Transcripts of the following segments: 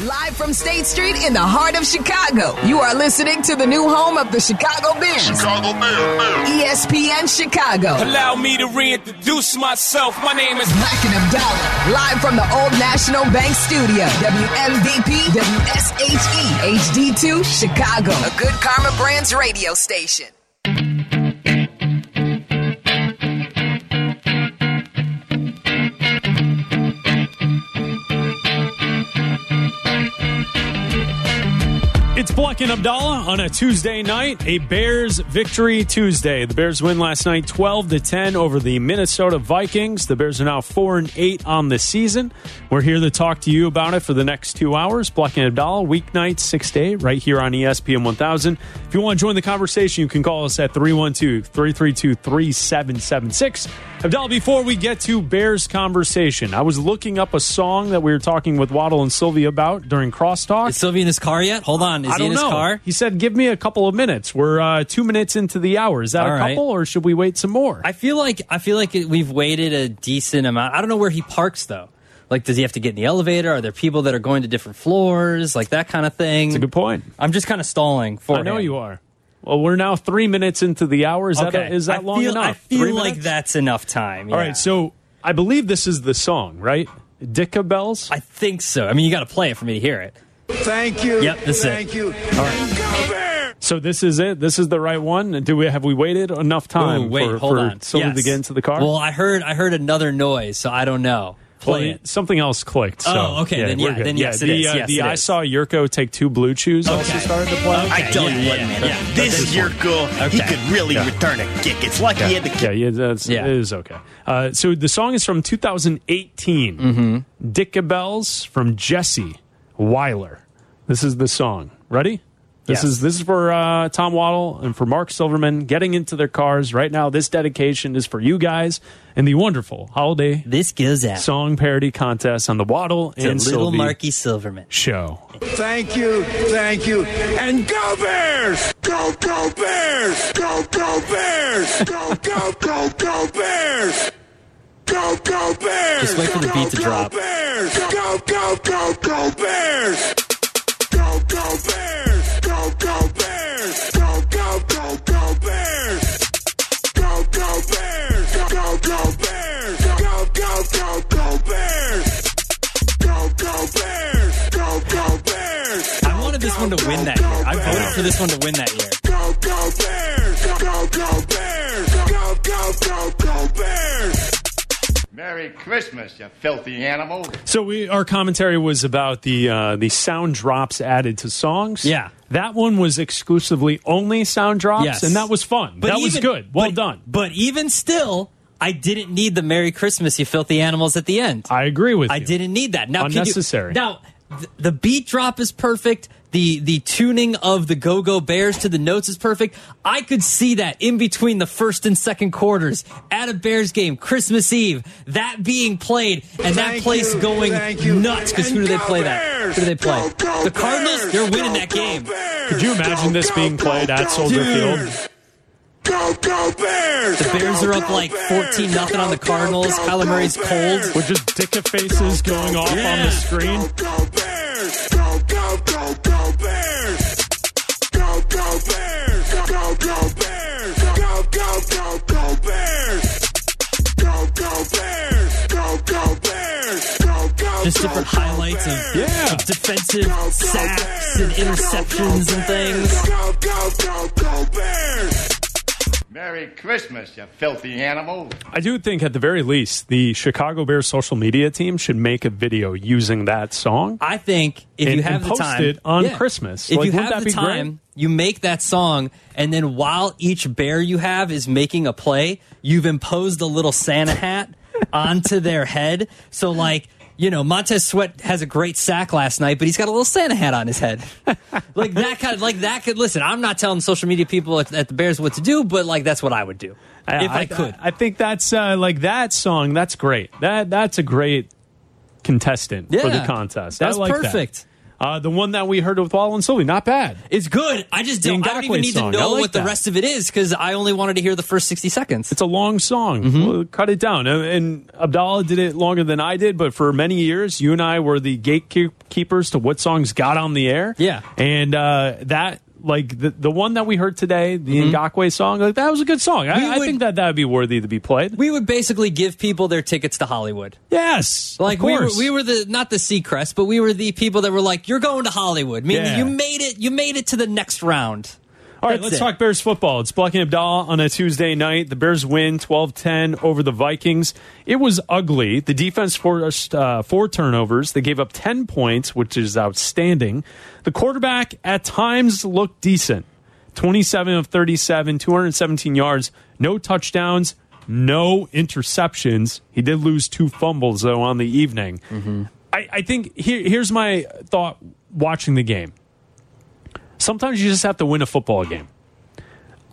Live from State Street in the heart of Chicago, you are listening to the new home of the Chicago Bears. Chicago Bears. ESPN Chicago. Allow me to reintroduce myself. My name is Bleck and Abdalla. Live from the Old National Bank Studio. WMVP WSHE HD2 Chicago. A good Karma Brands radio station. It's Bleck and Abdalla on a Tuesday night, a Bears victory Tuesday. The Bears win last night 12 to 10 over the Minnesota Vikings. The Bears are now 4 and 8 on the season. We're here to talk to you about it for the next 2 hours. Bleck and Abdalla weeknights 6 to 8 right here on ESPN 1000. If you want to join the conversation, you can call us at 312-332-3776. Abdalla, before we get to Bears conversation, I was looking up a song that we were talking with Waddle and Silvy about during crosstalk. Is Silvy in his car yet? Hold on. Is I he don't in his know. car? He said, "Give me a couple of minutes." We're uh, two minutes into the hour. Is that All a right. couple, or should we wait some more? I feel like I feel like we've waited a decent amount. I don't know where he parks though. Like, does he have to get in the elevator? Are there people that are going to different floors? Like that kind of thing. It's a good point. I'm just kind of stalling for. I know him. you are. Well, we're now three minutes into the hour. Is that Okay. is that I long feel, enough? I feel Three like minutes? that's enough time. All yeah. right. So I believe this is the song, right? Ditka bells. I think so. I mean, you got to play it for me to hear it. Thank you. Yep, this is it. Thank you. so this is it. This is the right one. Do we have we waited enough time Ooh, wait, for, hold for on. someone to get into the car? Well, I heard I heard another noise, so I don't know. Play Well, it. Something else clicked. So, Oh, okay, then yeah, then yes, it the, is. uh, Yes, the it I is. saw Yurko take two blue chews also Okay. started to play. Okay. I tell yeah, you what, yeah, man. yeah. This Yurko, he could really return a kick. It's lucky he had the Yeah, yeah, that's Yeah. it is okay. Uh, so the song is from 2018. Mm-hmm. Ditka Bells from Jesse Weiler. This is the song. Ready? This Yes. is this is for uh, Tom Waddle and for Marc Silverman getting into their cars right now. This dedication is for you guys and the wonderful holiday This goes out song parody contest on the Waddle to and little Silvy Marky Silverman. show. Thank you. Thank you. And go Bears! Go, go Bears! Go, go Bears! Go, go, go, go Bears! Go, go Bears! Just wait for the Go, beat to go, drop. Bears! Go, go, go, go Bears! Go, go Bears! This one to win that year. I voted for this one to win that year. Go, go Bears! Go, go Bears! Go, go, go, go Bears! Merry Christmas, you filthy animal. So we our commentary was about the uh, the sound drops added to songs. Yeah. that one was exclusively only sound drops, Yes. and that was fun. that was even- good. Well but- done. But even still, I didn't need the Merry Christmas, you filthy animals at the end. I agree with you. I you. didn't need that. Now, could you- Unnecessary. now, th- the beat drop is perfect. The the tuning of the Go Go Bears to the notes is perfect. I could see that in between the first and second quarters at a Bears game, Christmas Eve, that being played and that Thank place you, going nuts. Because who do they And go play that? Who do they play? Go, go the Cardinals. Bears! They're winning Go, that game. Bears! Could you imagine Go, this being go, played at Soldier Bears! Field? Go, go Bears! The Bears are up Go, like 14 nothing on the Cardinals. go, Kyler Murray's Bears! cold. With just Ditka faces going off on the screen. Just go, different go highlights of, Bears! of defensive Go, go, sacks Bears! and Go, go, interceptions and things. Go, go, go, go Bears! Merry Christmas, you filthy animal. I do think, at the very least, the Chicago Bears social media team should make a video using that song. I think if And- you have and the post time it on Christmas. if Like, you have that the be great? time, you make that song, and then while each bear you have is making a play, you've imposed a little Santa hat onto their head. So, like. You know, Montez Sweat has a great sack last night, but he's got a little Santa hat on his head. like that kind of, like that could listen. I'm not telling social media people at, at the Bears what to do, but like that's what I would do if I, could. I, think that's uh, like that song. That's great. That that's a great contestant for the contest. That's I like perfect. That. Uh, the one that we heard with Wall and Silvy, not bad. It's good. I just don't. I don't even need song. to know like what the rest of it is because I only wanted to hear the first sixty seconds. It's a long song. We'll cut it down. And- And Abdalla did it longer than I did, but for many years, you and I were the gatekeepers to what songs got on the air. Yeah. And uh, that, like, the, the one that we heard today, the mm-hmm. Ngakwe song, like, that was a good song. I, I think that that would be worthy to be played. We would basically give people their tickets to Hollywood. yes. Like of we were, we were the not the Seacrest, but we were the people that were like, "You're going to Hollywood." Meaning Yeah. you made it. You made it to the next round. All right, That's let's it. talk Bears football. It's Bleck and Abdalla on a Tuesday night. The Bears win 12 10 over the Vikings. It was ugly. The defense forced uh, four turnovers. They gave up 10 points, which is outstanding. The quarterback at times looked decent 27 of 37, 217 yards, no touchdowns, no interceptions. He did lose two fumbles, though, on the evening. I, I think here, here's my thought watching the game sometimes you just have to win a football game.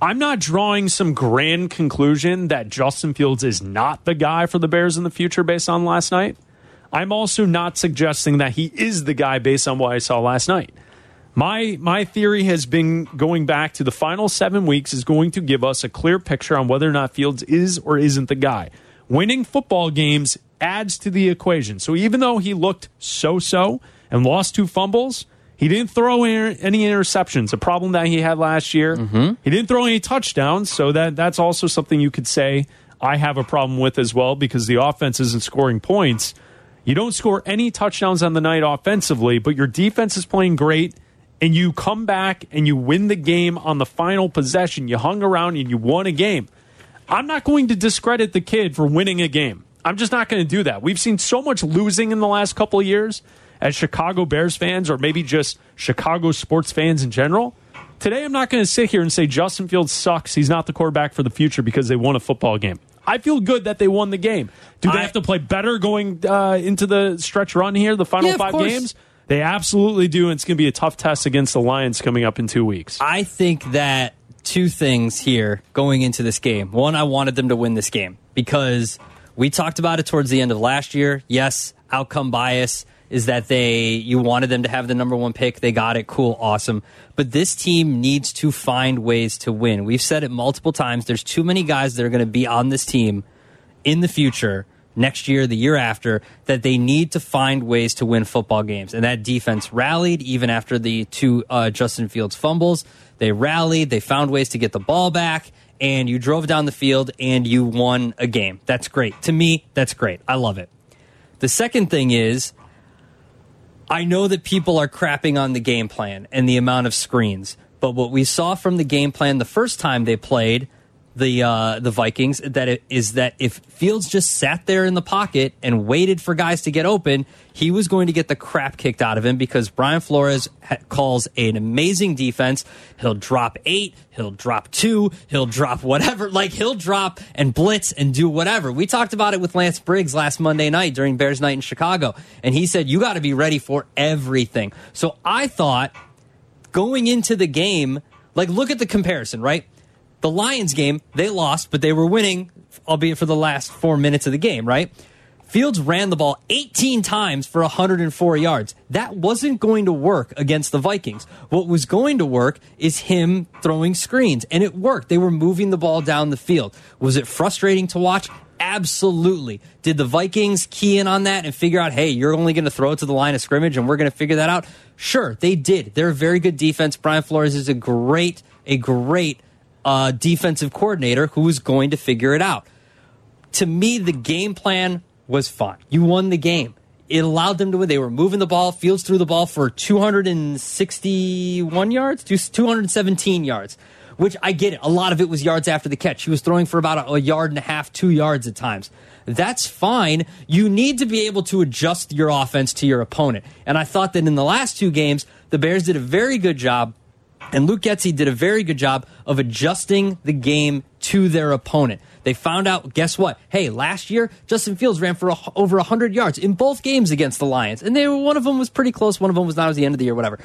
I'm not drawing some grand conclusion that Justin Fields is not the guy for the Bears in the future based on last night. I'm also not suggesting that he is the guy based on what I saw last night. My my theory has been going back to the final 7 weeks is going to give us a clear picture on whether or not Fields is or isn't the guy. Winning football games adds to the equation. So even though he looked so-so and lost two fumbles, he didn't throw in- any interceptions, a problem that he had last year. Mm-hmm. He didn't throw any touchdowns, so that that's also something you could say I have a problem with as well because the offense isn't scoring points. You don't score any touchdowns on the night offensively, but your defense is playing great and you come back and you win the game on the final possession. You hung around and you won a game. I'm not going to discredit the kid for winning a game. I'm just not going to do that. We've seen so much losing in the last couple of years as Chicago Bears fans, or maybe just Chicago sports fans in general. Today, I'm not going to sit here and say Justin Fields sucks. He's not the quarterback for the future because they won a football game. I feel good that they won the game. Do they I- have to play better going uh, into the stretch run here, the final Yeah, five course. games? They absolutely do, and it's going to be a tough test against the Lions coming up in two weeks. I think that two things here going into this game. One, I wanted them to win this game because we talked about it towards the end of last year. Yes, outcome bias is that they you wanted them to have the number one pick. They got it. Cool, awesome. But this team needs to find ways to win. We've said it multiple times. There's too many guys that are going to be on this team in the future, next year, the year after, that they need to find ways to win football games. And that defense rallied even after the two uh, Justin Fields fumbles. They rallied, they found ways to get the ball back, and you drove down the field and you won a game. That's great. To me, that's great. I love it. The second thing is, I know that people are crapping on the game plan and the amount of screens, but what we saw from the game plan the first time they played the uh, the Vikings that it, is that if Fields just sat there in the pocket and waited for guys to get open, he was going to get the crap kicked out of him because Brian Flores ha- calls an amazing defense. He'll drop eight, he'll drop two, he'll drop whatever. Like he'll drop and blitz and do whatever. We talked about it with Lance Briggs last Monday night during Bears night in Chicago, and he said you got to be ready for everything. So I thought going into the game, like look at the comparison, right? The Lions game, they lost, but they were winning, albeit for the last four minutes of the game, right? Fields ran the ball 18 times for 104 yards. That wasn't going to work against the Vikings. What was going to work is him throwing screens, and it worked. They were moving the ball down the field. Was it frustrating to watch? Absolutely. Did the Vikings key in on that and figure out, hey, you're only going to throw it to the line of scrimmage and we're going to figure that out? Sure, they did. They're a very good defense. Brian Flores is a great, a great uh, defensive coordinator who was going to figure it out. To me, the game plan was fine. You won the game. It allowed them to win. They were moving the ball. Fields threw the ball for 261 yards, 217 yards, which I get it. A lot of it was yards after the catch. He was throwing for about a, a yard and a half, two yards at times. That's fine. You need to be able to adjust your offense to your opponent. And I thought that in the last two games, the Bears did a very good job and Luke Getsy did a very good job of adjusting the game to their opponent. They found out, guess what? Hey, last year Justin Fields ran for a, over 100 yards in both games against the Lions, and they were, one of them was pretty close, one of them was not at the end of the year, whatever.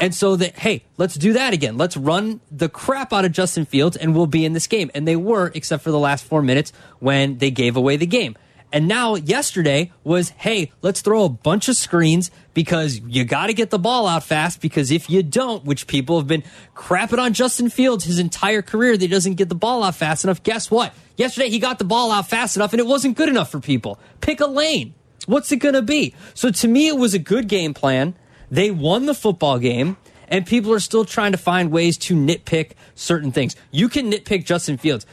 And so that hey, let's do that again. Let's run the crap out of Justin Fields, and we'll be in this game. And they were, except for the last four minutes when they gave away the game. And now yesterday was, hey, let's throw a bunch of screens because you got to get the ball out fast. Because if you don't, which people have been crapping on Justin Fields his entire career, that he doesn't get the ball out fast enough. Guess what? Yesterday he got the ball out fast enough and it wasn't good enough for people. Pick a lane. What's it going to be? So to me, it was a good game plan. They won the football game and people are still trying to find ways to nitpick certain things. You can nitpick Justin Fields.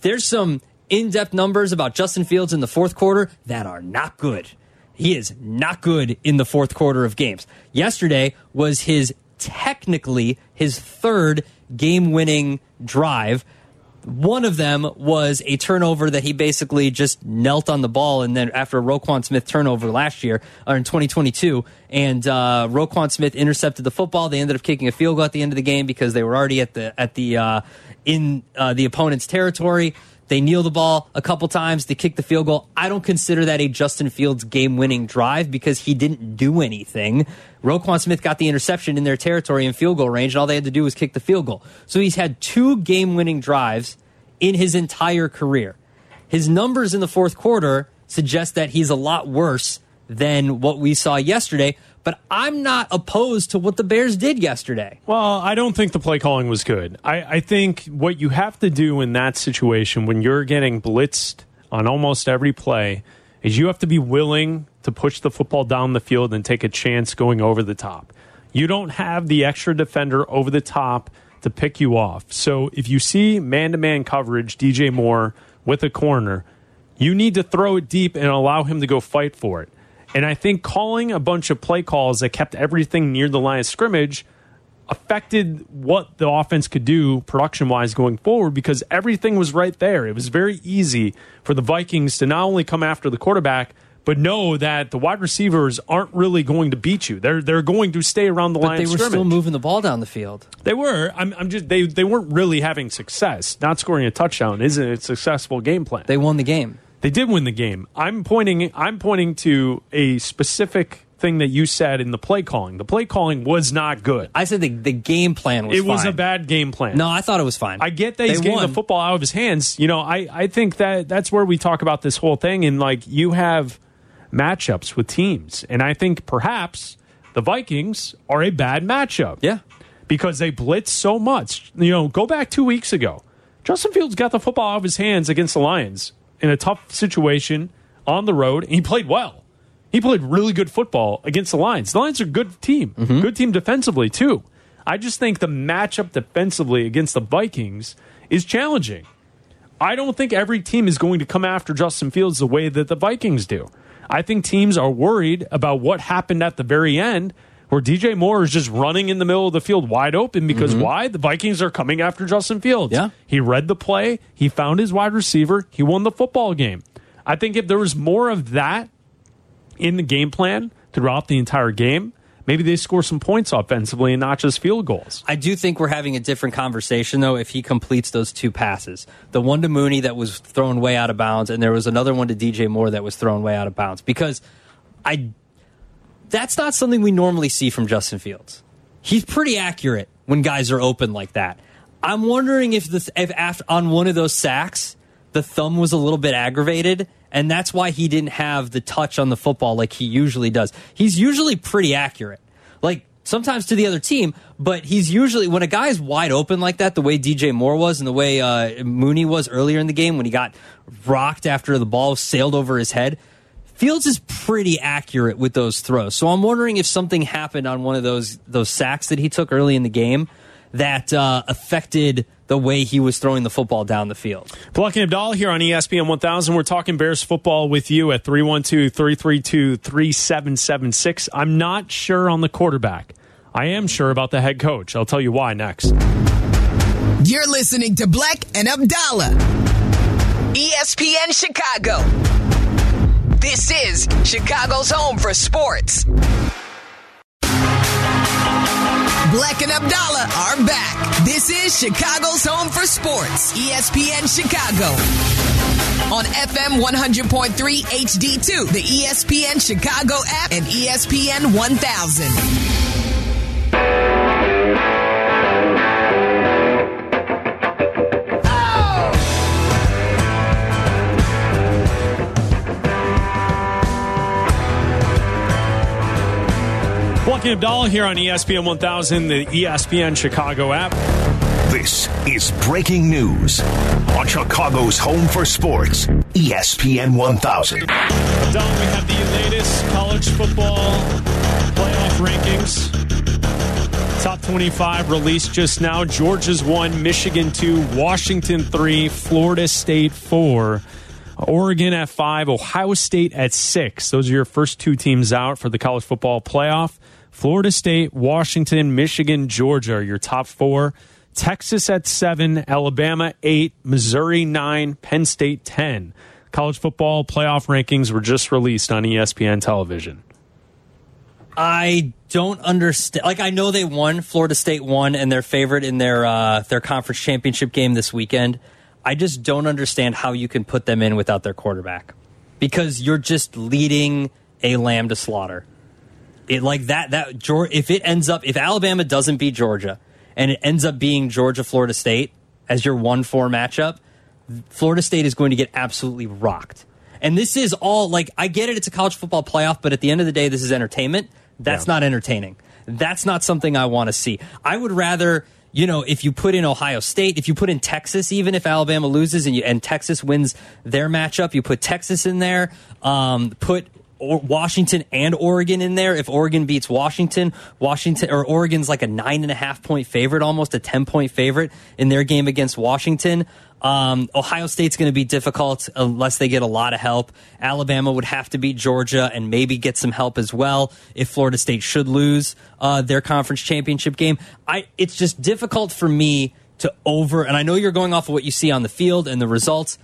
There's some in depth numbers about Justin Fields in the fourth quarter that are not good. He is not good in the fourth quarter of games. Yesterday was his technically his third game winning drive. One of them was a turnover that he basically just knelt on the ball, and then after a Roquan Smith turnover last year or in 2022, and uh, Roquan Smith intercepted the football. They ended up kicking a field goal at the end of the game because they were already at the at the uh, in uh, the opponent's territory. They kneel the ball a couple times. They kick the field goal. I don't consider that a Justin Fields game winning drive because he didn't do anything. Roquan Smith got the interception in their territory in field goal range, and all they had to do was kick the field goal. So he's had two game winning drives in his entire career. His numbers in the fourth quarter suggest that he's a lot worse than what we saw yesterday, but I'm not opposed to what the Bears did yesterday. Well, I don't think the play calling was good. I, I think what you have to do in that situation when you're getting blitzed on almost every play is you have to be willing to push the football down the field and take a chance going over the top. You don't have the extra defender over the top to pick you off. So if you see man to man coverage, DJ Moore with a corner, you need to throw it deep and allow him to go fight for it. And I think calling a bunch of play calls that kept everything near the line of scrimmage affected what the offense could do production wise going forward because everything was right there. It was very easy for the Vikings to not only come after the quarterback, but know that the wide receivers aren't really going to beat you. They're they're going to stay around the line. But line they were still moving the ball down the field. They were. I'm, I'm just they they weren't really having success. Not scoring a touchdown isn't a successful game plan. They won the game. They did win the game. I'm pointing I'm pointing to a specific thing that you said in the play calling. The play calling was not good. I said the, the game plan was it was a bad game plan. No, I thought it was fine. I get that he's They getting won. the football out of his hands. You know, I, I think that that's where we talk about this whole thing. And like you have matchups with teams. And I think perhaps the Vikings are a bad matchup. Yeah. Because they blitz so much. You know, go back two weeks ago. Justin Fields got the football out of his hands against the Lions in a tough situation on the road, and he played well. He played really good football against the Lions. The Lions are a good team, mm-hmm. good team defensively, too. I just think the matchup defensively against the Vikings is challenging. I don't think every team is going to come after Justin Fields the way that the Vikings do. I think teams are worried about what happened at the very end, where DJ Moore is just running in the middle of the field wide open because mm-hmm. why? The Vikings are coming after Justin Fields. Yeah. He read the play, he found his wide receiver, he won the football game. I think if there was more of that in the game plan throughout the entire game, maybe they score some points offensively and not just field goals. I do think we're having a different conversation though if he completes those two passes. The one to Mooney that was thrown way out of bounds, and there was another one to DJ Moore that was thrown way out of bounds. Because I that's not something we normally see from Justin Fields. He's pretty accurate when guys are open like that. I'm wondering if this if after, on one of those sacks the thumb was a little bit aggravated and that's why he didn't have the touch on the football like he usually does. He's usually pretty accurate. Like sometimes to the other team, but he's usually when a guy's wide open like that, the way DJ Moore was and the way uh, Mooney was earlier in the game when he got rocked after the ball sailed over his head. Fields is pretty accurate with those throws. So I'm wondering if something happened on one of those those sacks that he took early in the game that uh, affected the way he was throwing the football down the field. Bleck and Abdalla here on ESPN 1000. We're talking Bears football with you at 312 332 3776. I'm not sure on the quarterback. I am sure about the head coach. I'll tell you why next. You're listening to Bleck and Abdalla. ESPN Chicago. This is Chicago's home for sports. Bleck and Abdalla are back. This is Chicago's home for sports. ESPN Chicago. On FM 100.3 HD2, the ESPN Chicago app, and ESPN 1000. And Abdalla here on ESPN 1000, the ESPN Chicago app. This is breaking news on Chicago's home for sports, ESPN 1000. Abdalla, we have the latest college football playoff rankings. Top 25 released just now. Georgia's 1, Michigan 2, Washington 3, Florida State 4, Oregon at 5, Ohio State at 6. Those are your first two teams out for the college football playoff. Florida State, Washington, Michigan, Georgia are your top four. Texas at 7, Alabama 8, Missouri 9, Penn State 10. College football playoff rankings were just released on ESPN television. I don't understand. Like I know they won. Florida State won, and they're favorite in their uh, their conference championship game this weekend. I just don't understand how you can put them in without their quarterback, because you're just leading a lamb to slaughter. It like that that if it ends up if Alabama doesn't beat Georgia and it ends up being Georgia Florida State as your one four matchup, Florida State is going to get absolutely rocked. And this is all like I get it, it's a college football playoff, but at the end of the day, this is entertainment. That's Yeah. not entertaining. That's not something I want to see. I would rather, you know, if you put in Ohio State, if you put in Texas, even if Alabama loses and you and Texas wins their matchup, you put Texas in there. Um, put Washington and Oregon in there. If Oregon beats Washington, Washington or Oregon's like a nine and a half point favorite, almost a ten point favorite in their game against Washington. Um, Ohio State's going to be difficult unless they get a lot of help. Alabama would have to beat Georgia and maybe get some help as well if Florida State should lose uh, their conference championship game. I it's just difficult for me to over. And I know you're going off of what you see on the field and the results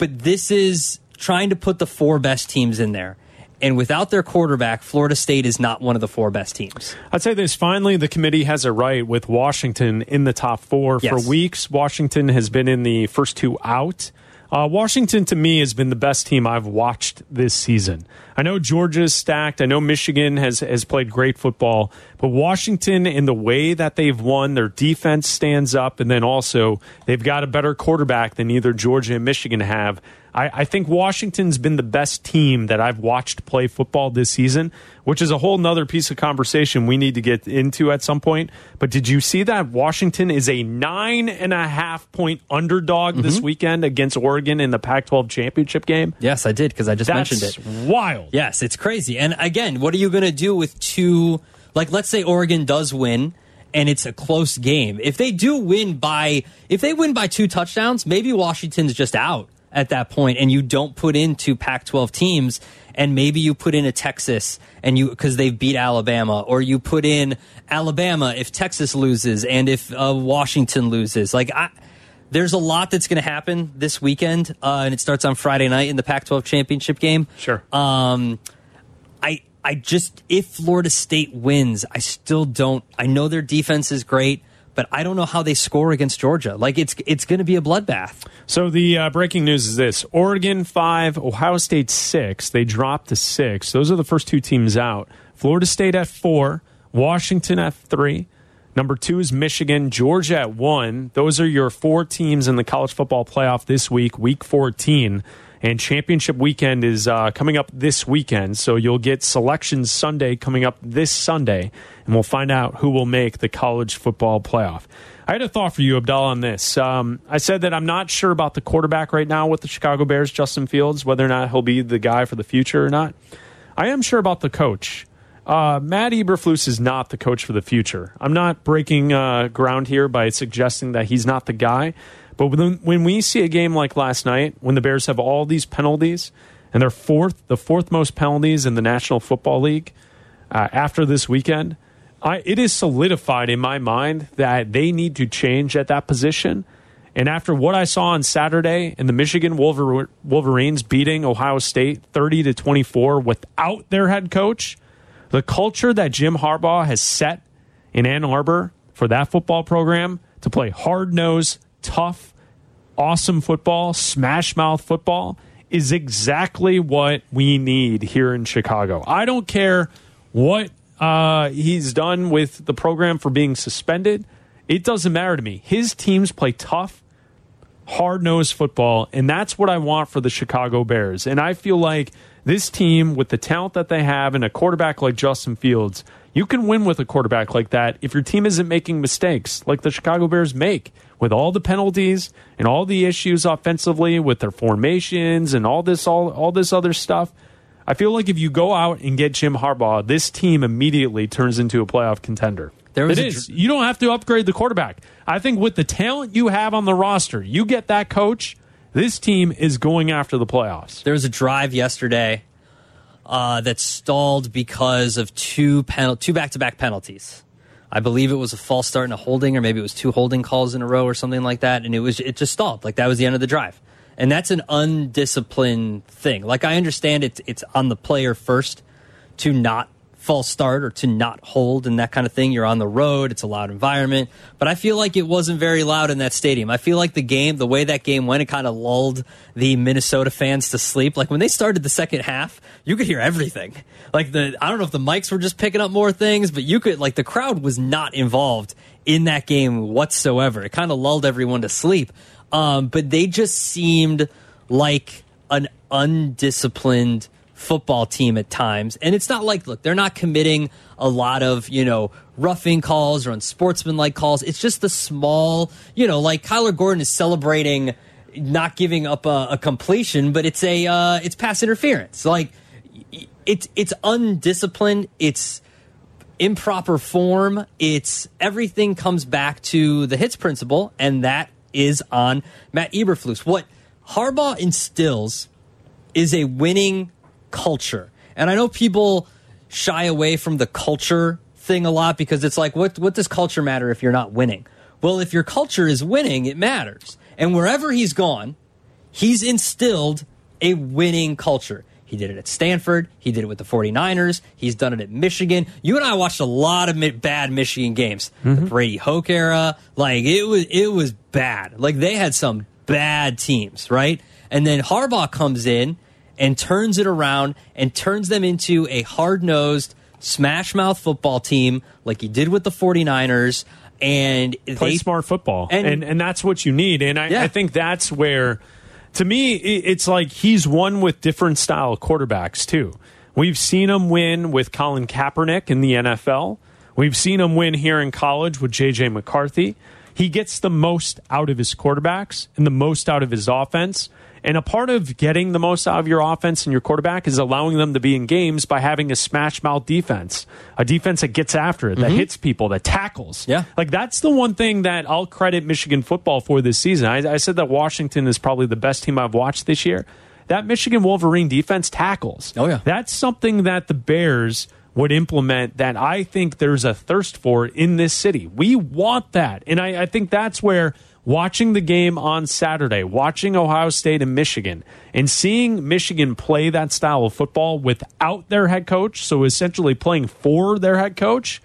but this is trying to put the four best teams in there. And without their quarterback, Florida State is not one of the four best teams. I'd say this finally, the committee has it right with Washington in the top four Yes. for weeks. Washington has been in the first two out. Uh, Washington, to me, has been the best team I've watched this season. I know Georgia's stacked. I know Michigan has, has played great football. But Washington, in the way that they've won, their defense stands up. And then also, they've got a better quarterback than either Georgia and Michigan have. I, I think Washington's been the best team that I've watched play football this season, which is a whole nother piece of conversation we need to get into at some point. But did you see that Washington is a nine and a half point underdog this mm-hmm. weekend against Oregon in the Pac 12 championship game? Yes, I did because I just That's mentioned it. wild. Yes, it's crazy. And again, what are you going to do with two? Like, let's say Oregon does win and it's a close game. If they do win by, if they win by two touchdowns, maybe Washington's just out at that point and you don't put in two Pac 12 teams and maybe you put in a Texas and you, because they've beat Alabama, or you put in Alabama if Texas loses and if uh, Washington loses. Like, I, there's a lot that's going to happen this weekend, uh, and it starts on Friday night in the Pac-12 championship game. Sure. Um, I I just if Florida State wins, I still don't. I know their defense is great, but I don't know how they score against Georgia. Like it's it's going to be a bloodbath. So the uh, breaking news is this: Oregon five, Ohio State six. They dropped to six. Those are the first two teams out. Florida State at four, Washington at three. Number two is Michigan, Georgia at one. Those are your four teams in the college football playoff this week, week 14. And championship weekend is uh, coming up this weekend. So you'll get selections Sunday coming up this Sunday, and we'll find out who will make the college football playoff. I had a thought for you, Abdalla, on this. Um, I said that I'm not sure about the quarterback right now with the Chicago Bears, Justin Fields, whether or not he'll be the guy for the future or not. I am sure about the coach. Uh, Matt Eberflus is not the coach for the future. I'm not breaking uh, ground here by suggesting that he's not the guy. But when, when we see a game like last night, when the Bears have all these penalties, and they're fourth, the fourth most penalties in the National Football League uh, after this weekend, I, it is solidified in my mind that they need to change at that position. And after what I saw on Saturday in the Michigan Wolver- Wolverines beating Ohio State 30 to 24 without their head coach, the culture that Jim Harbaugh has set in Ann Arbor for that football program to play hard nosed, tough, awesome football, smash mouth football is exactly what we need here in Chicago. I don't care what uh, he's done with the program for being suspended. It doesn't matter to me. His teams play tough, hard nosed football, and that's what I want for the Chicago Bears. And I feel like this team, with the talent that they have and a quarterback like Justin Fields, You can win with a quarterback like that if your team isn't making mistakes like the Chicago Bears make with all the penalties and all the issues offensively with their formations and all this all all this other stuff. I feel like if you go out and get Jim Harbaugh, this team immediately turns into a playoff contender. There it is. dr- You don't have to upgrade the quarterback. I think with the talent you have on the roster, you get that coach, this team is going after the playoffs. There was a drive yesterday uh, that stalled because of two penal- two back to back penalties. I believe it was a false start and a holding, or maybe it was two holding calls in a row or something like that, and it was it just stalled. Like that was the end of the drive, and that's an undisciplined thing. Like I understand it's it's on the player first to not false start or to not hold and that kind of thing. You're on the road, it's a loud environment. But I feel like it wasn't very loud in that stadium. I feel like the game, the way that game went, it kind of lulled the Minnesota fans to sleep. Like when they started the second half, you could hear everything. Like the, I don't know if the mics were just picking up more things, but you could, like the crowd was not involved in that game whatsoever. It kind of lulled everyone to sleep. Um, but they just seemed like an undisciplined football team at times. And it's not like, look, they're not committing a lot of, you know, roughing calls or unsportsmanlike calls. It's just the small, you know, like Kyler Gordon is celebrating not giving up a, a completion, but it's a, uh, it's pass interference. Like, it's, it's undisciplined. It's, improper form. It's everything comes back to the hits principle, and that is on Matt Eberflus. What Harbaugh instills is a winning culture, and I know people shy away from the culture thing a lot because it's like, what what does culture matter if you're not winning? Well, if your culture is winning, it matters, and wherever he's gone, he's instilled a winning culture. He did it at Stanford. He did it with the 49ers. He's done it at Michigan. You and I watched a lot of mi- bad Michigan games. The mm-hmm. Brady Hoke era, like it was it was bad. Like they had some bad teams, right? And then Harbaugh comes in and turns it around and turns them into a hard-nosed smash mouth football team like he did with the 49ers and play they smart football, and- and, and that's what you need. And I, Yeah. I think that's where, to me, it's like he's won with different style quarterbacks too. We've seen him win with Colin Kaepernick in the NFL. We've seen him win here in college with JJ McCarthy. He gets the most out of his quarterbacks and the most out of his offense. And a part of getting the most out of your offense and your quarterback is allowing them to be in games by having a smash mouth defense, a defense that gets after it, that mm-hmm. hits people, that tackles. Yeah. Like that's the one thing that I'll credit Michigan football for this season. I, I said that Washington is probably the best team I've watched this year. That Michigan Wolverine defense tackles. Oh, yeah. That's something that the Bears would implement that I think there's a thirst for in this city. We want that. And I, I think that's where watching the game on Saturday, watching Ohio State and Michigan, and seeing Michigan play that style of football without their head coach, so essentially playing for their head coach,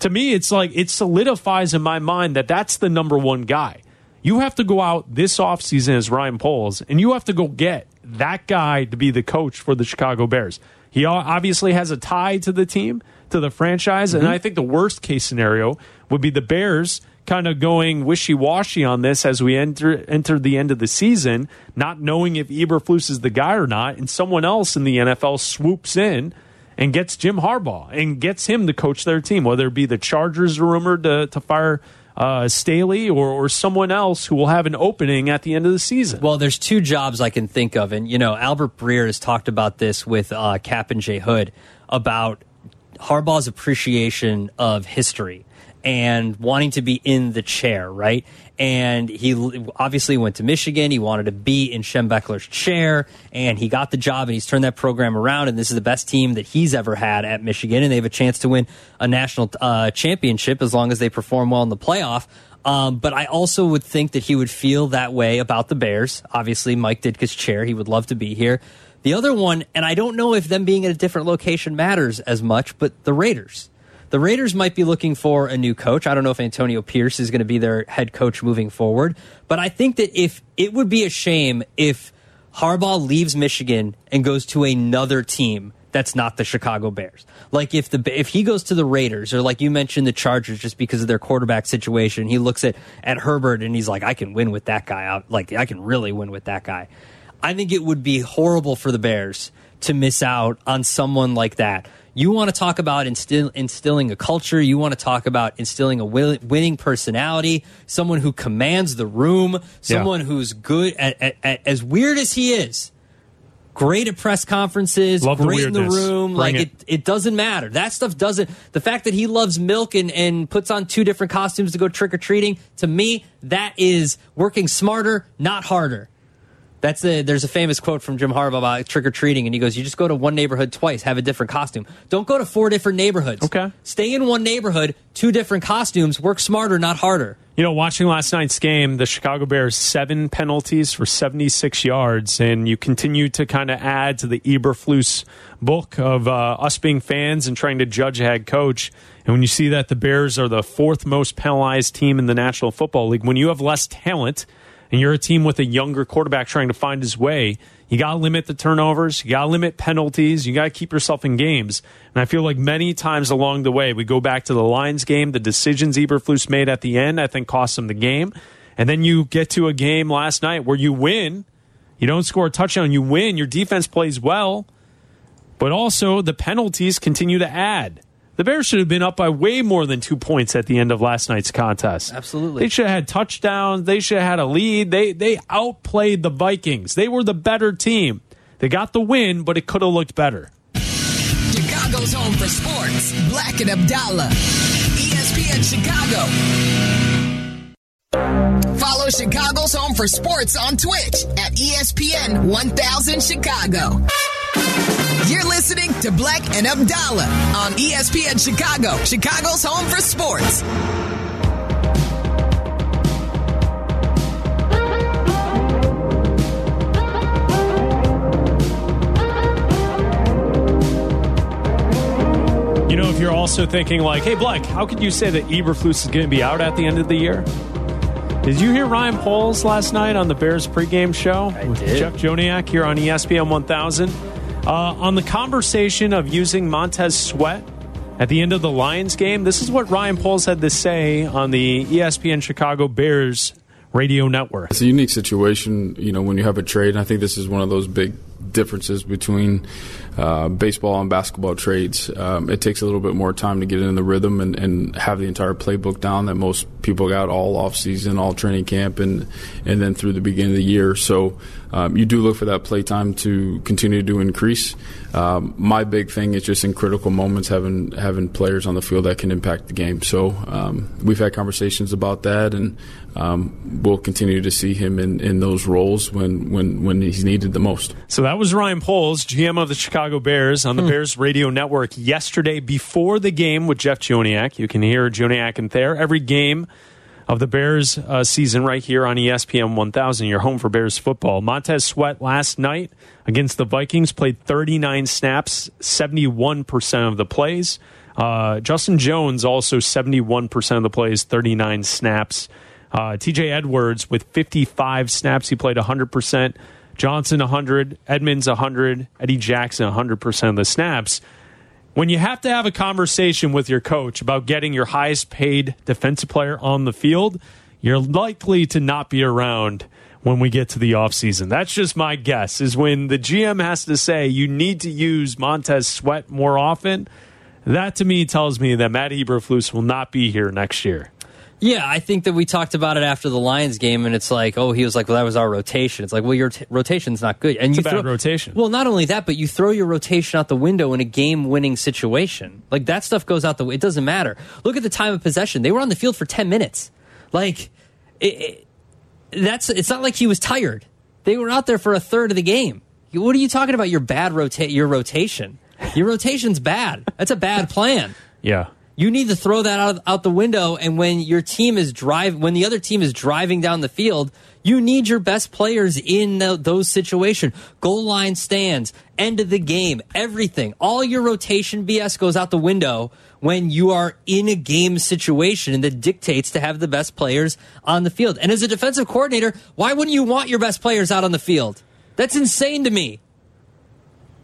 to me, it's like it solidifies in my mind that that's the number one guy. You have to go out this offseason as Ryan Poles, and you have to go get that guy to be the coach for the Chicago Bears. He obviously has a tie to the team, to the franchise, and mm-hmm. I think the worst case scenario would be the Bears kind of going wishy washy on this as we enter enter the end of the season, not knowing if Eberflus is the guy or not, and someone else in the NFL swoops in and gets Jim Harbaugh and gets him to coach their team, whether it be the Chargers rumored to, to fire uh, Staley or, or someone else who will have an opening at the end of the season. Well, there's two jobs I can think of, and you know, Albert Breer has talked about this with uh, Kap and Jay Hood about Harbaugh's appreciation of history and wanting to be in the chair, right? And he obviously went to Michigan. He wanted to be in Schembechler's chair, and he got the job, and he's turned that program around. And this is the best team that he's ever had at Michigan, and they have a chance to win a national uh, championship as long as they perform well in the playoff. Um, but I also would think that he would feel that way about the Bears. Obviously, Mike Ditka's chair. He would love to be here. The other one, and I don't know if them being at a different location matters as much, but the Raiders. The Raiders might be looking for a new coach. I don't know if Antonio Pierce is going to be their head coach moving forward, but I think that if it would be a shame if Harbaugh leaves Michigan and goes to another team that's not the Chicago Bears. Like if the if he goes to the Raiders or like you mentioned the Chargers just because of their quarterback situation, he looks at at Herbert and he's like I can win with that guy out. Like I can really win with that guy. I think it would be horrible for the Bears to miss out on someone like that. You want to talk about instill, instilling a culture. You want to talk about instilling a will, winning personality, someone who commands the room, someone who's good at, at, at as weird as he is. Great at press conferences, Love the great in the room. Bring like it. it, it doesn't matter. That stuff doesn't. The fact that he loves milk and, and puts on two different costumes to go trick or treating, to me, that is working smarter, not harder. That's a, there's a famous quote from Jim Harbaugh about trick or treating, and he goes, "You just go to one neighborhood twice, have a different costume. Don't go to four different neighborhoods. Okay. stay in one neighborhood, two different costumes. Work smarter, not harder." You know, watching last night's game, the Chicago Bears seven penalties for 76 yards, and you continue to kind of add to the Eberflus book of uh, us being fans and trying to judge a head coach. And when you see that the Bears are the fourth most penalized team in the National Football League, when you have less talent and you're a team with a younger quarterback trying to find his way, you got to limit the turnovers. You got to limit penalties. You got to keep yourself in games. And I feel like many times along the way, we go back to the Lions game, the decisions Eberflus made at the end, I think cost them the game. And then you get to a game last night where you win. You don't score a touchdown, you win. Your defense plays well. But also, the penalties continue to add. The Bears should have been up by way more than two points at the end of last night's contest. Absolutely. They should have had touchdowns. They should have had a lead. They they outplayed the Vikings. They were the better team. They got the win, but it could have looked better. Chicago's home for sports. Bleck and Abdalla. ESPN Chicago. Follow Chicago's home for sports on Twitch at ESPN 1000 Chicago. You're listening to Bleck and Abdalla on ESPN Chicago, Chicago's home for sports. You know, if you're also thinking like, "Hey, Bleck, how could you say that Eberflus is going to be out at the end of the year?" Did you hear Ryan Poles last night on the Bears pregame show I with did. Jeff Joniak here on ESPN 1000 uh, on the conversation of using Montez Sweat at the end of the Lions game? This is what Ryan Poles had to say on the ESPN Chicago Bears radio network. It's a unique situation, you know, when you have a trade. I think this is one of those big differences between uh, baseball and basketball trades. Um, it takes a little bit more time to get in the rhythm and, and have the entire playbook down that most people got all off season, all training camp, and and then through the beginning of the year. So um, you do look for that play time to continue to increase. Um, my big thing is just in critical moments having having players on the field that can impact the game. So um, we've had conversations about that, and um, we'll continue to see him in, in those roles when, when when he's needed the most. So that was Ryan Poles, GM of the Chicago Bears, on the Bears radio network yesterday before the game with Jeff Joniak. You can hear Joniak and Thayer every game of the Bears uh, season right here on ESPN 1000, your home for Bears football. Montez Sweat last night against the Vikings played 39 snaps, 71% of the plays. Uh, Justin Jones also 71% of the plays, 39 snaps. Uh, TJ Edwards with 55 snaps, he played 100%. Johnson 100, Edmunds 100, Eddie Jackson 100% of the snaps. When you have to have a conversation with your coach about getting your highest paid defensive player on the field, you're likely to not be around when we get to the offseason. That's just my guess, is when the GM has to say you need to use Montez Sweat more often. That to me tells me that Matt Eberflus will not be here next year. Yeah, I think that we talked about it after the Lions game, and it's like, oh, he was like, well, that was our rotation. It's like, well, your t- rotation's not good, and It's you a bad rotation. Well, not only that, but you throw your rotation out the window in a game-winning situation. Like that stuff goes out the. It doesn't matter. Look at the time of possession; they were on the field for ten minutes. Like, it, it, that's. It's not like he was tired. They were out there for a third of the game. What are you talking about? Your bad rotate. Your rotation. Your rotation's bad. That's a bad plan. Yeah. You need to throw that out, out the window. And when your team is drive, when the other team is driving down the field, you need your best players in tho- those situations. Goal line stands, end of the game, everything. All your rotation BS goes out the window when you are in a game situation that dictates to have the best players on the field. And as a defensive coordinator, why wouldn't you want your best players out on the field? That's insane to me.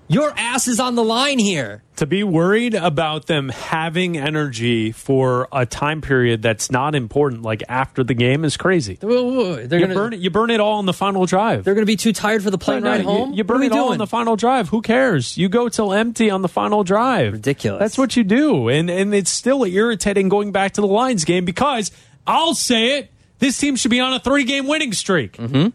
Your ass is on the line here. To be worried about them having energy for a time period that's not important, like after the game, is crazy. They're You gonna burn it. You burn it all in the final drive. They're gonna be too tired for the plane no, ride you- home. You, What burn it all doing? in the final drive. Who cares? You go till empty on the final drive. Ridiculous. That's what you do, and and it's still irritating going back to the Lions game because I'll say it: this team should be on a three game winning streak. Mm-hmm.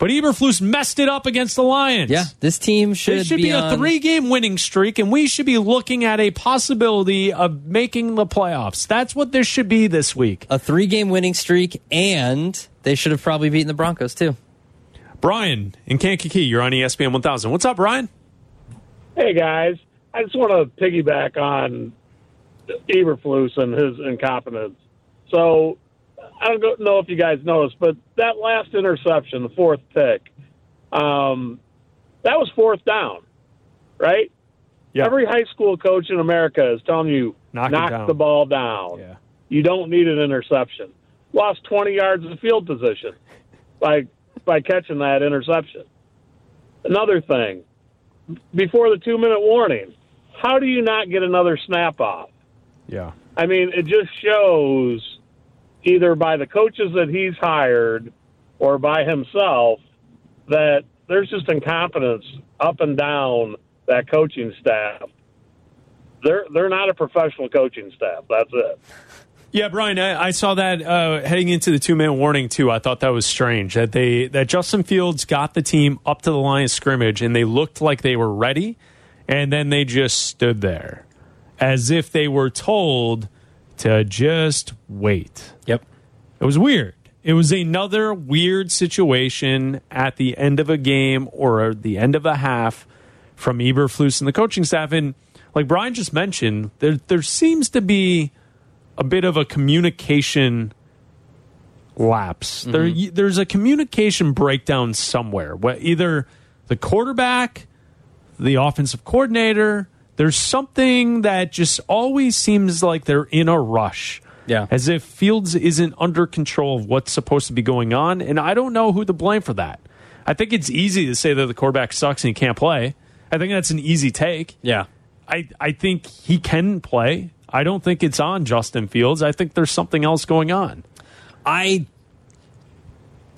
But Eberflus messed it up against the Lions. Yeah, this team should, It should be, a on- three game winning streak, and we should be looking at a possibility of making the playoffs. That's what this should be this week. a three game winning streak, and they should have probably beaten the Broncos too. Brian in Kankakee, you're on ESPN 1000. What's up, Brian? Hey guys, I just want to piggyback on Eberflus and his incompetence. So I don't know if you guys noticed, but that last interception, the fourth pick, um, that was fourth down, right? Yeah. Every high school coach in America is telling you Knock knock, the ball down. Yeah. You don't need an interception. Lost 20 yards of field position by by catching that interception. Another thing, before the two minute warning, how do you not get another snap off? Yeah. I mean, it just shows either by the coaches that he's hired or by himself that there's just incompetence up and down that coaching staff. They're they're not a professional coaching staff. That's it. Yeah, Brian, I, I saw that uh, heading into the two minute warning too. I thought that was strange that they that Justin Fields got the team up to the line of scrimmage and they looked like they were ready, and then they just stood there as if they were told to just wait. Yep. It was weird. It was another weird situation at the end of a game or the end of a half from Eberflus and the coaching staff. And like Brian just mentioned, there there seems to be a bit of a communication lapse. Mm-hmm. There, there's a communication breakdown somewhere. Where either the quarterback, the offensive coordinator, there's something that just always seems like they're in a rush. Yeah. As if Fields isn't under control of what's supposed to be going on. And I don't know who to blame for that. I think it's easy to say that the quarterback sucks and he can't play. I think that's an easy take. Yeah. I, I think he can play. I don't think it's on Justin Fields. I think there's something else going on. I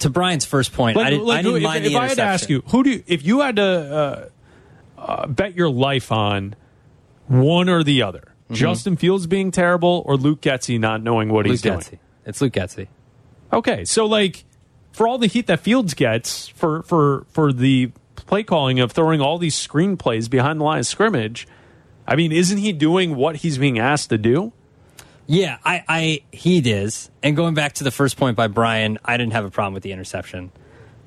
to Brian's first point, I didn't, I didn't if, mind if the I had to ask you, who do you, if you had to uh, uh, bet your life on one or the other, Mm-hmm. Justin Fields being terrible or Luke Getsy not knowing what Luke he's doing? Getsy. It's Luke Getsy. Okay, so like for all the heat that Fields gets for for for the play calling of throwing all these screenplays behind the line of scrimmage, I mean, isn't he doing what he's being asked to do? Yeah, I, I he is. And going back to the first point by Brian, I didn't have a problem with the interception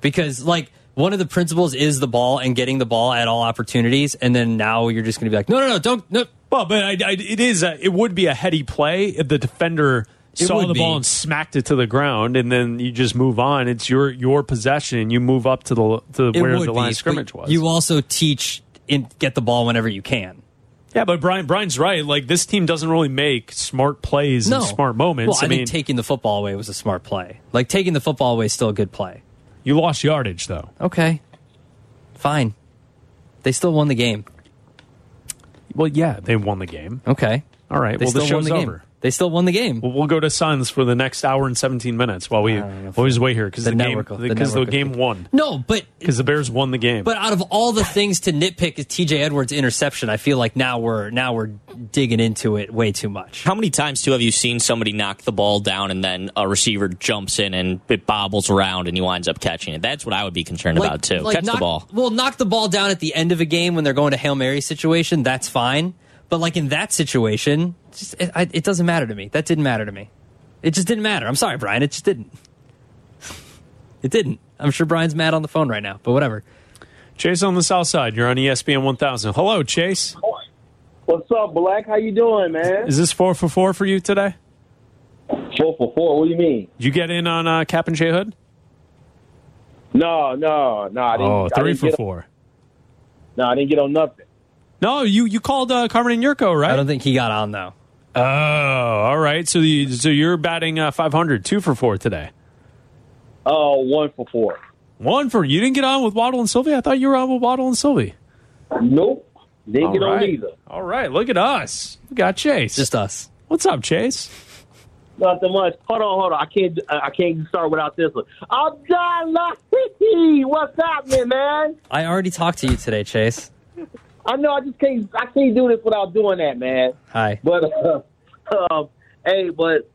because like one of the principles is the ball and getting the ball at all opportunities, and then now you're just going to be like, no, no, no, don't, no. Well, but I, I, it is a, it would be a heady play if the defender It saw the be. ball and smacked it to the ground, and then you just move on. It's your your possession, and you move up to the to It where the line be, of scrimmage was. You also teach in get the ball whenever you can. yeah, but Brian Brian's right. Like this team doesn't really make smart plays No and smart moments. Well, I, I, mean, taking the football away was a smart play. Like taking the football away is still a good play. You lost yardage though. Okay, fine. They still won the game. Well, yeah, they won the game. Okay. All right. They well, the still won show's the game. over. They still won the game. Well, we'll go to Suns for the next hour and seventeen minutes while we always wait here because The the, game network the because the, game won No, but because the Bears won the game. But out of all the things to nitpick is TJ Edwards interception, I feel like now we're now we're digging into it way too much. How many times too have you seen somebody knock the ball down and then a receiver jumps in and it bobbles around and he winds up catching it? That's what I would be concerned about too. like Catch knock, the ball. Well, knock the ball down at the end of a game when they're going to hail mary situation. That's fine. But like in that situation, just, it, I, it doesn't matter to me. That didn't matter to me. It just didn't matter. I'm sorry, Brian. It just didn't. It didn't. I'm sure Brian's mad on the phone right now, but whatever. Chase on the South Side. You're on ESPN 1000. Hello, Chase. What's up, Bleck? How you doing, man? Is this four for four for you today? Four for four. What do you mean? Did you get in on uh, Kap and Shea Hood? No, no, no. I didn't, Oh, I three didn't for get- four. No, I didn't get on nothing. No, you you called uh, Carmen and Jurko, right? I don't think he got on though. Oh, all right. So you, so you're batting uh, 500, two for four today. Oh, one for four. One for you didn't get on with Waddle and Silvy. I thought you were on with Waddle and Silvy. Nope. Didn't All get on either. All right, look at us. We got Chase. Just us. What's up, Chase? Nothing much. Hold on, hold on. I can't. I can't start without this one. I'm Abdalla, what's happening, man? I already talked to you today, Chase. I know. I just can't. I can't do this without doing that, man. Hi. But uh, um, hey, but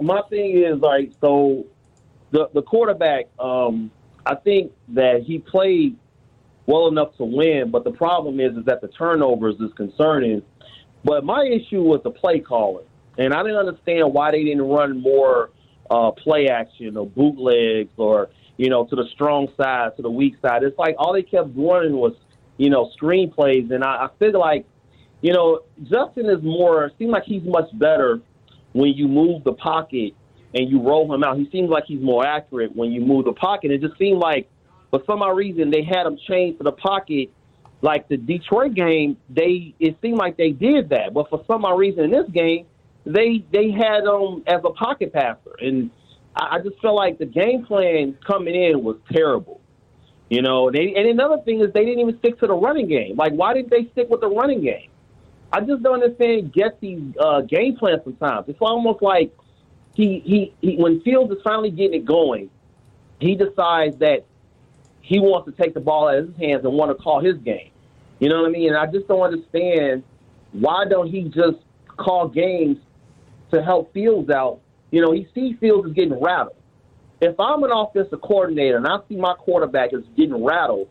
my thing is like so the the quarterback. Um, I think that he played well enough to win, but the problem is is that the turnovers is concerning. But my issue was the play calling, and I didn't understand why they didn't run more uh, play action or bootlegs or you know to the strong side to the weak side. It's like all they kept running was you know screenplays, and I, I feel like you know, Justin is more, seems like he's much better when you move the pocket and you roll him out. He seems like he's more accurate when you move the pocket. It just seemed like, for some odd reason, they had him chained to the pocket. Like the Detroit game, they it seemed like they did that, but for some odd reason in this game, they they had him as a pocket passer, and I, I just felt like the game plan coming in was terrible. You know, they, and another thing is they didn't even stick to the running game. Like, why didn't they stick with the running game? I just don't understand Getsy's uh, game plan sometimes. It's almost like he, he, he when Fields is finally getting it going, he decides that he wants to take the ball out of his hands and want to call his game. You know what I mean? And I just don't understand why don't he just call games to help Fields out? You know, he sees Fields is getting rattled. If I'm an offensive coordinator and I see my quarterback is getting rattled,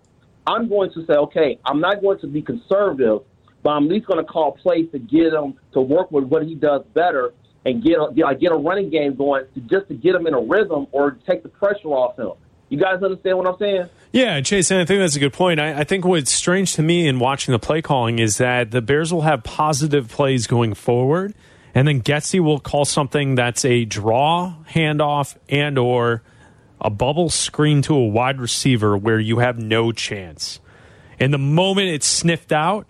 I'm going to say, okay, I'm not going to be conservative, but I'm at least going to call plays to get him to work with what he does better and get a, get, get a running game going to, just to get him in a rhythm or take the pressure off him. You guys understand what I'm saying? Yeah, Chase, and I think that's a good point. I, I think what's strange to me in watching the play calling is that the Bears will have positive plays going forward, and then Getsy will call something that's a draw, handoff, and or a bubble screen to a wide receiver where you have no chance. And the moment it's sniffed out,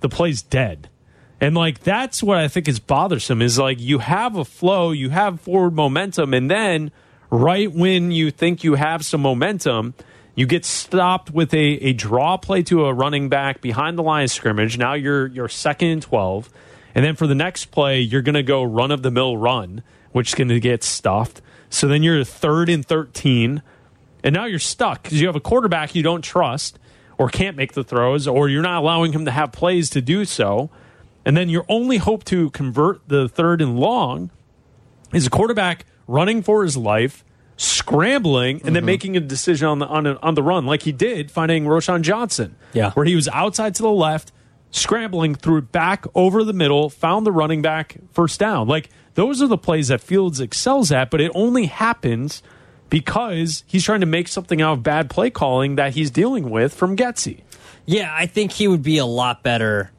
the play's dead. And like that's what I think is bothersome is like you have a flow, you have forward momentum, and then right when you think you have some momentum, you get stopped with a, a draw play to a running back behind the line of scrimmage. Now you're you're second and twelve. And then for the next play, you're gonna go run of the mill run, which is gonna get stuffed. So then you're third and thirteen, and now you're stuck because you have a quarterback you don't trust or can't make the throws, or you're not allowing him to have plays to do so. And then your only hope to convert the third and long is a quarterback running for his life, scrambling, and then mm-hmm. making a decision on the on, a, on the run, like he did finding Roschon Johnson. Yeah. where he was outside to the left, scrambling, threw it back over the middle, found the running back, first down. Like those are the plays that Fields excels at, but it only happens because he's trying to make something out of bad play calling that he's dealing with from Getsy. Yeah, I think he would be a lot better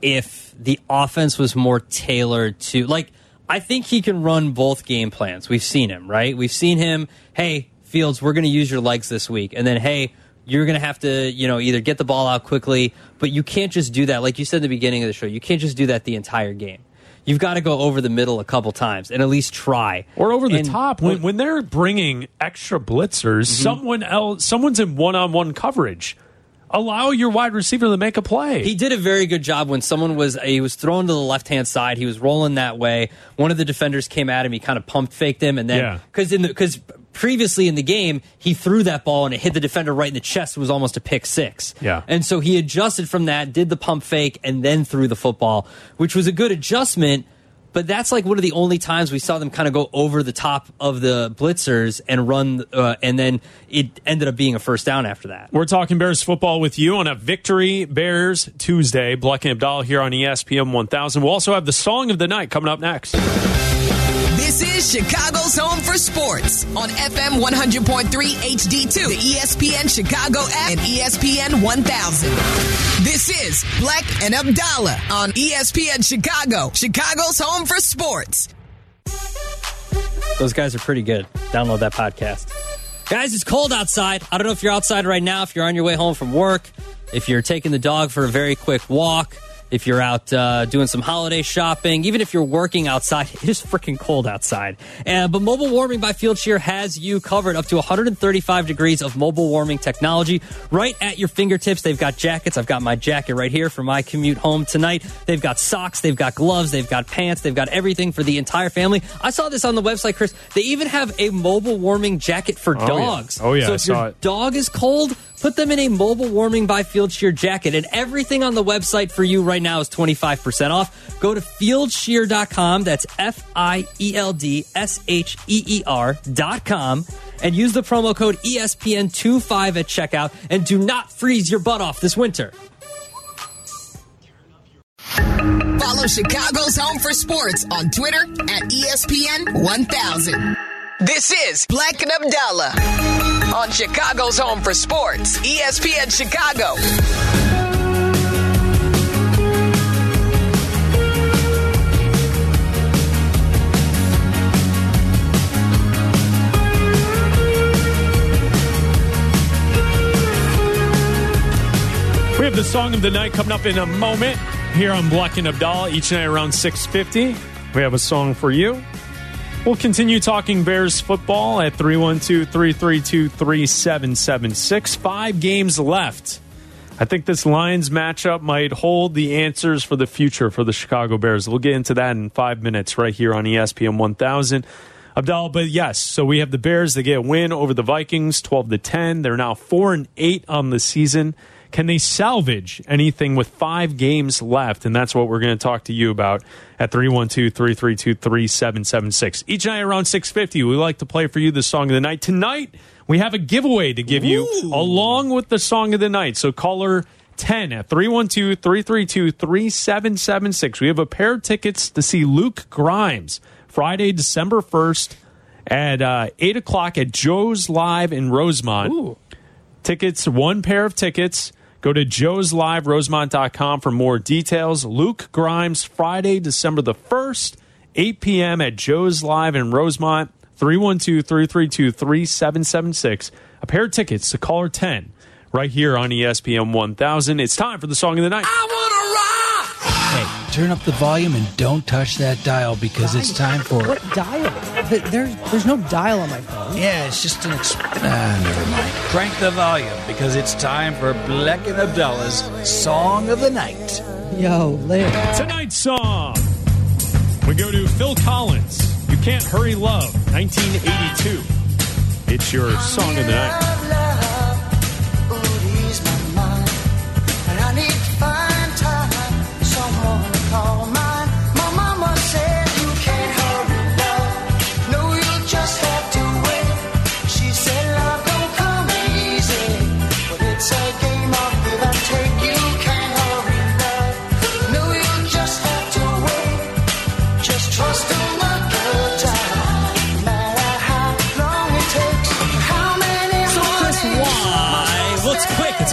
if the offense was more tailored to like I think he can run both game plans. We've seen him, right? We've seen him, hey, Fields, we're going to use your legs this week. And then hey, you're going to have to, you know, either get the ball out quickly, but you can't just do that like you said at the beginning of the show. You can't just do that the entire game. You've got to go over the middle a couple times and at least try. or over the And- top when when they're bringing extra blitzers mm-hmm. someone else someone's in one-on-one coverage allow your wide receiver to make a play He did a very good job when someone was he was thrown to the left hand side. He was rolling that way. One of the defenders came at him. He kind of pumped faked him, and then because in the because previously in the game he threw that ball and it hit the defender right in the chest. It was almost a pick six. Yeah. and so he adjusted from that, did the pump fake, and then threw the football, which was a good adjustment. But that's like one of the only times we saw them kind of go over the top of the blitzers and run, uh, and then it ended up being a first down after that. we're talking Bears football with you on a Victory Bears Tuesday. Bleck and Abdalla here on ESPN 1000. We'll also have the song of the night coming up next. This is Chicago's home for sports on FM 100.3 HD2, the ESPN Chicago app, and ESPN 1000. This is Bleck and Abdalla on ESPN Chicago, Chicago's home for sports. Those guys are pretty good. Download that podcast. Guys, it's cold outside. I don't know if you're outside right now, if you're on your way home from work, if you're taking the dog for a very quick walk, if you're out uh, doing some holiday shopping, even if you're working outside. It is freaking cold outside. Uh, but Mobile Warming by Fieldsheer has you covered up to 135 degrees of mobile warming technology right at your fingertips. They've got jackets. I've got my jacket right here for my commute home tonight. They've got socks. They've got gloves. They've got pants. They've got everything for the entire family. I saw this on the website, Chris. They even have a mobile warming jacket for Oh, yeah. dogs. Oh, yeah, So I if saw your it. dog is cold, put them in a mobile warming by Fieldsheer jacket. And everything on the website for you right now is 25% off. Go to fieldsheer.com. That's F I E L D S H E E R.com. And use the promo code E ESPN25 at checkout. And do not freeze your butt off this winter. Follow Chicago's Home for Sports on Twitter at E ESPN 1000. This is Bleck and Abdalla on Chicago's Home for Sports, ESPN Chicago. We have the song of the night coming up in a moment here on Bleck and Abdalla each night around 6:50. We have a song for you. We'll continue talking Bears football at 312-332-3776. 5 games left. I think this Lions matchup might hold the answers for the future for the Chicago Bears. We'll get into that in 5 minutes right here on ESPN 1000. Abdalla, but yes, so we have the Bears. They get a win over the Vikings, 12 to 10. They're now 4 and 8 on the season. Can they salvage anything with five games left? And that's what we're going to talk to you about at 312 332 3776. Each night around 650, we like to play for you the song of the night. Tonight, we have a giveaway to give you along with the song of the night. So caller 10 at 312 332 3776. We have a pair of tickets to see Luke Grimes Friday, December 1st at uh, 8 o'clock at Joe's Live in Rosemont. Tickets, one pair of tickets. Go to joesliverosemont.com for more details. Luke Grimes, Friday, December the 1st, 8 p.m. at Joe's Live in Rosemont, 312 332 3776. A pair of tickets to caller 10 right here on ESPN 1000. It's time for the song of the night. I want to rock! Hey, turn up the volume and don't touch that dial because it's time for. What dial? Th- There's there's no dial on my phone. Yeah, it's just an. Exp- ah, never mind. Crank the volume because it's time for Bleck and Abdalla's Song of the Night. Yo, Larry. Tonight's song. We go to Phil Collins. You Can't Hurry Love, 1982. It's your song of the night.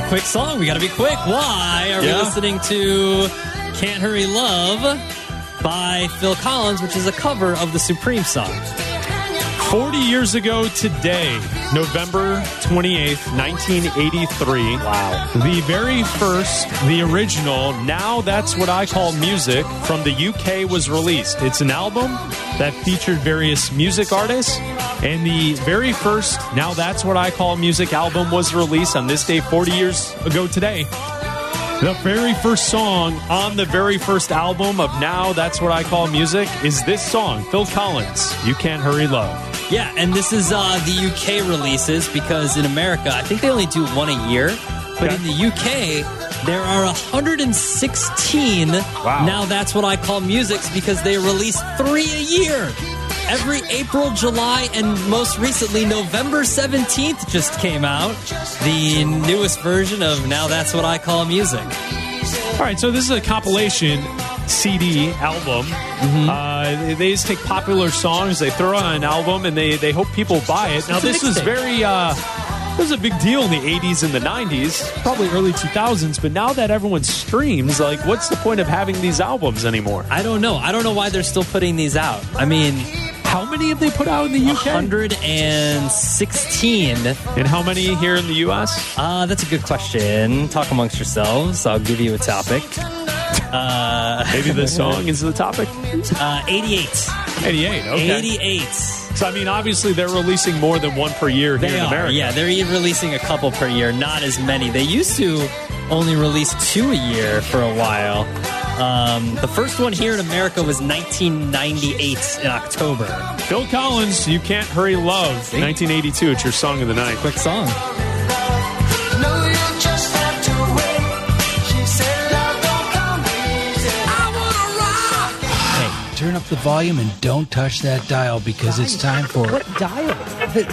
Quick. It's a quick song. We got to be quick. Why are we listening to Can't Hurry Love by Phil Collins, which is a cover of the Supreme song? 40 years ago today, November 28th, 1983. Wow. The very first, the original, Now That's What I Call Music from the UK was released. It's an album that featured various music artists. And the very first Now That's What I Call Music album was released on this day 40 years ago today. The very first song on the very first album of Now That's What I Call Music is this song, Phil Collins, You Can't Hurry Love. Yeah, and this is uh, the UK releases because in America, I think they only do one a year. But in the UK, there are 116. Wow. Now that's what I call musics because they release three a year. Every April, July, and most recently, November 17th just came out. The newest version of Now That's What I Call Music. All right, so this is a compilation CD album. Uh, they- just take popular songs, they throw on an album, and they, they hope people buy it. Now, It's this was mixtape. very. Uh, this was a big deal in the 80s and the 90s, probably early 2000s, but now that everyone streams, like, what's the point of having these albums anymore? I don't know. I don't know why they're still putting these out. I mean, how many have they put out in the UK? 116. And how many here in the US? Uh, that's a good question. Talk amongst yourselves. I'll give you a topic. Uh, Maybe the song is the topic. Uh, 88. 88. Okay. 88. So I mean, obviously they're releasing more than one per year here They in are. America. Yeah, they're even releasing a couple per year, not as many. They used to only release two a year for a while. Um, the first one here in America was 1998 in October. Phil Collins, "You Can't Hurry Love," 1982. It's your song of the night. Quick song. The volume and don't touch that dial because it's time for. What dial?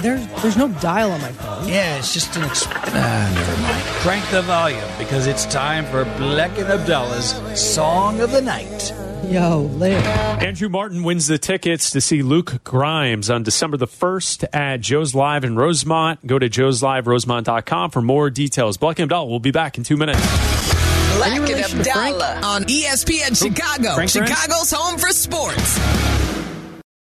There's there's no dial on my phone. Yeah, it's just an. Exp- ah, never mind. Crank the volume because it's time for Bleck and Abdalla's Song of the Night. Yo, Larry. Andrew Martin wins the tickets to see Luke Grimes on December the 1st at Joe's Live in Rosemont. Go to joesliverosemont.com for more details. Bleck and Abdalla will be back in two minutes. Bleck and relation to Frank? Abdalla on ESPN Chicago, Frank Chicago's home for sports.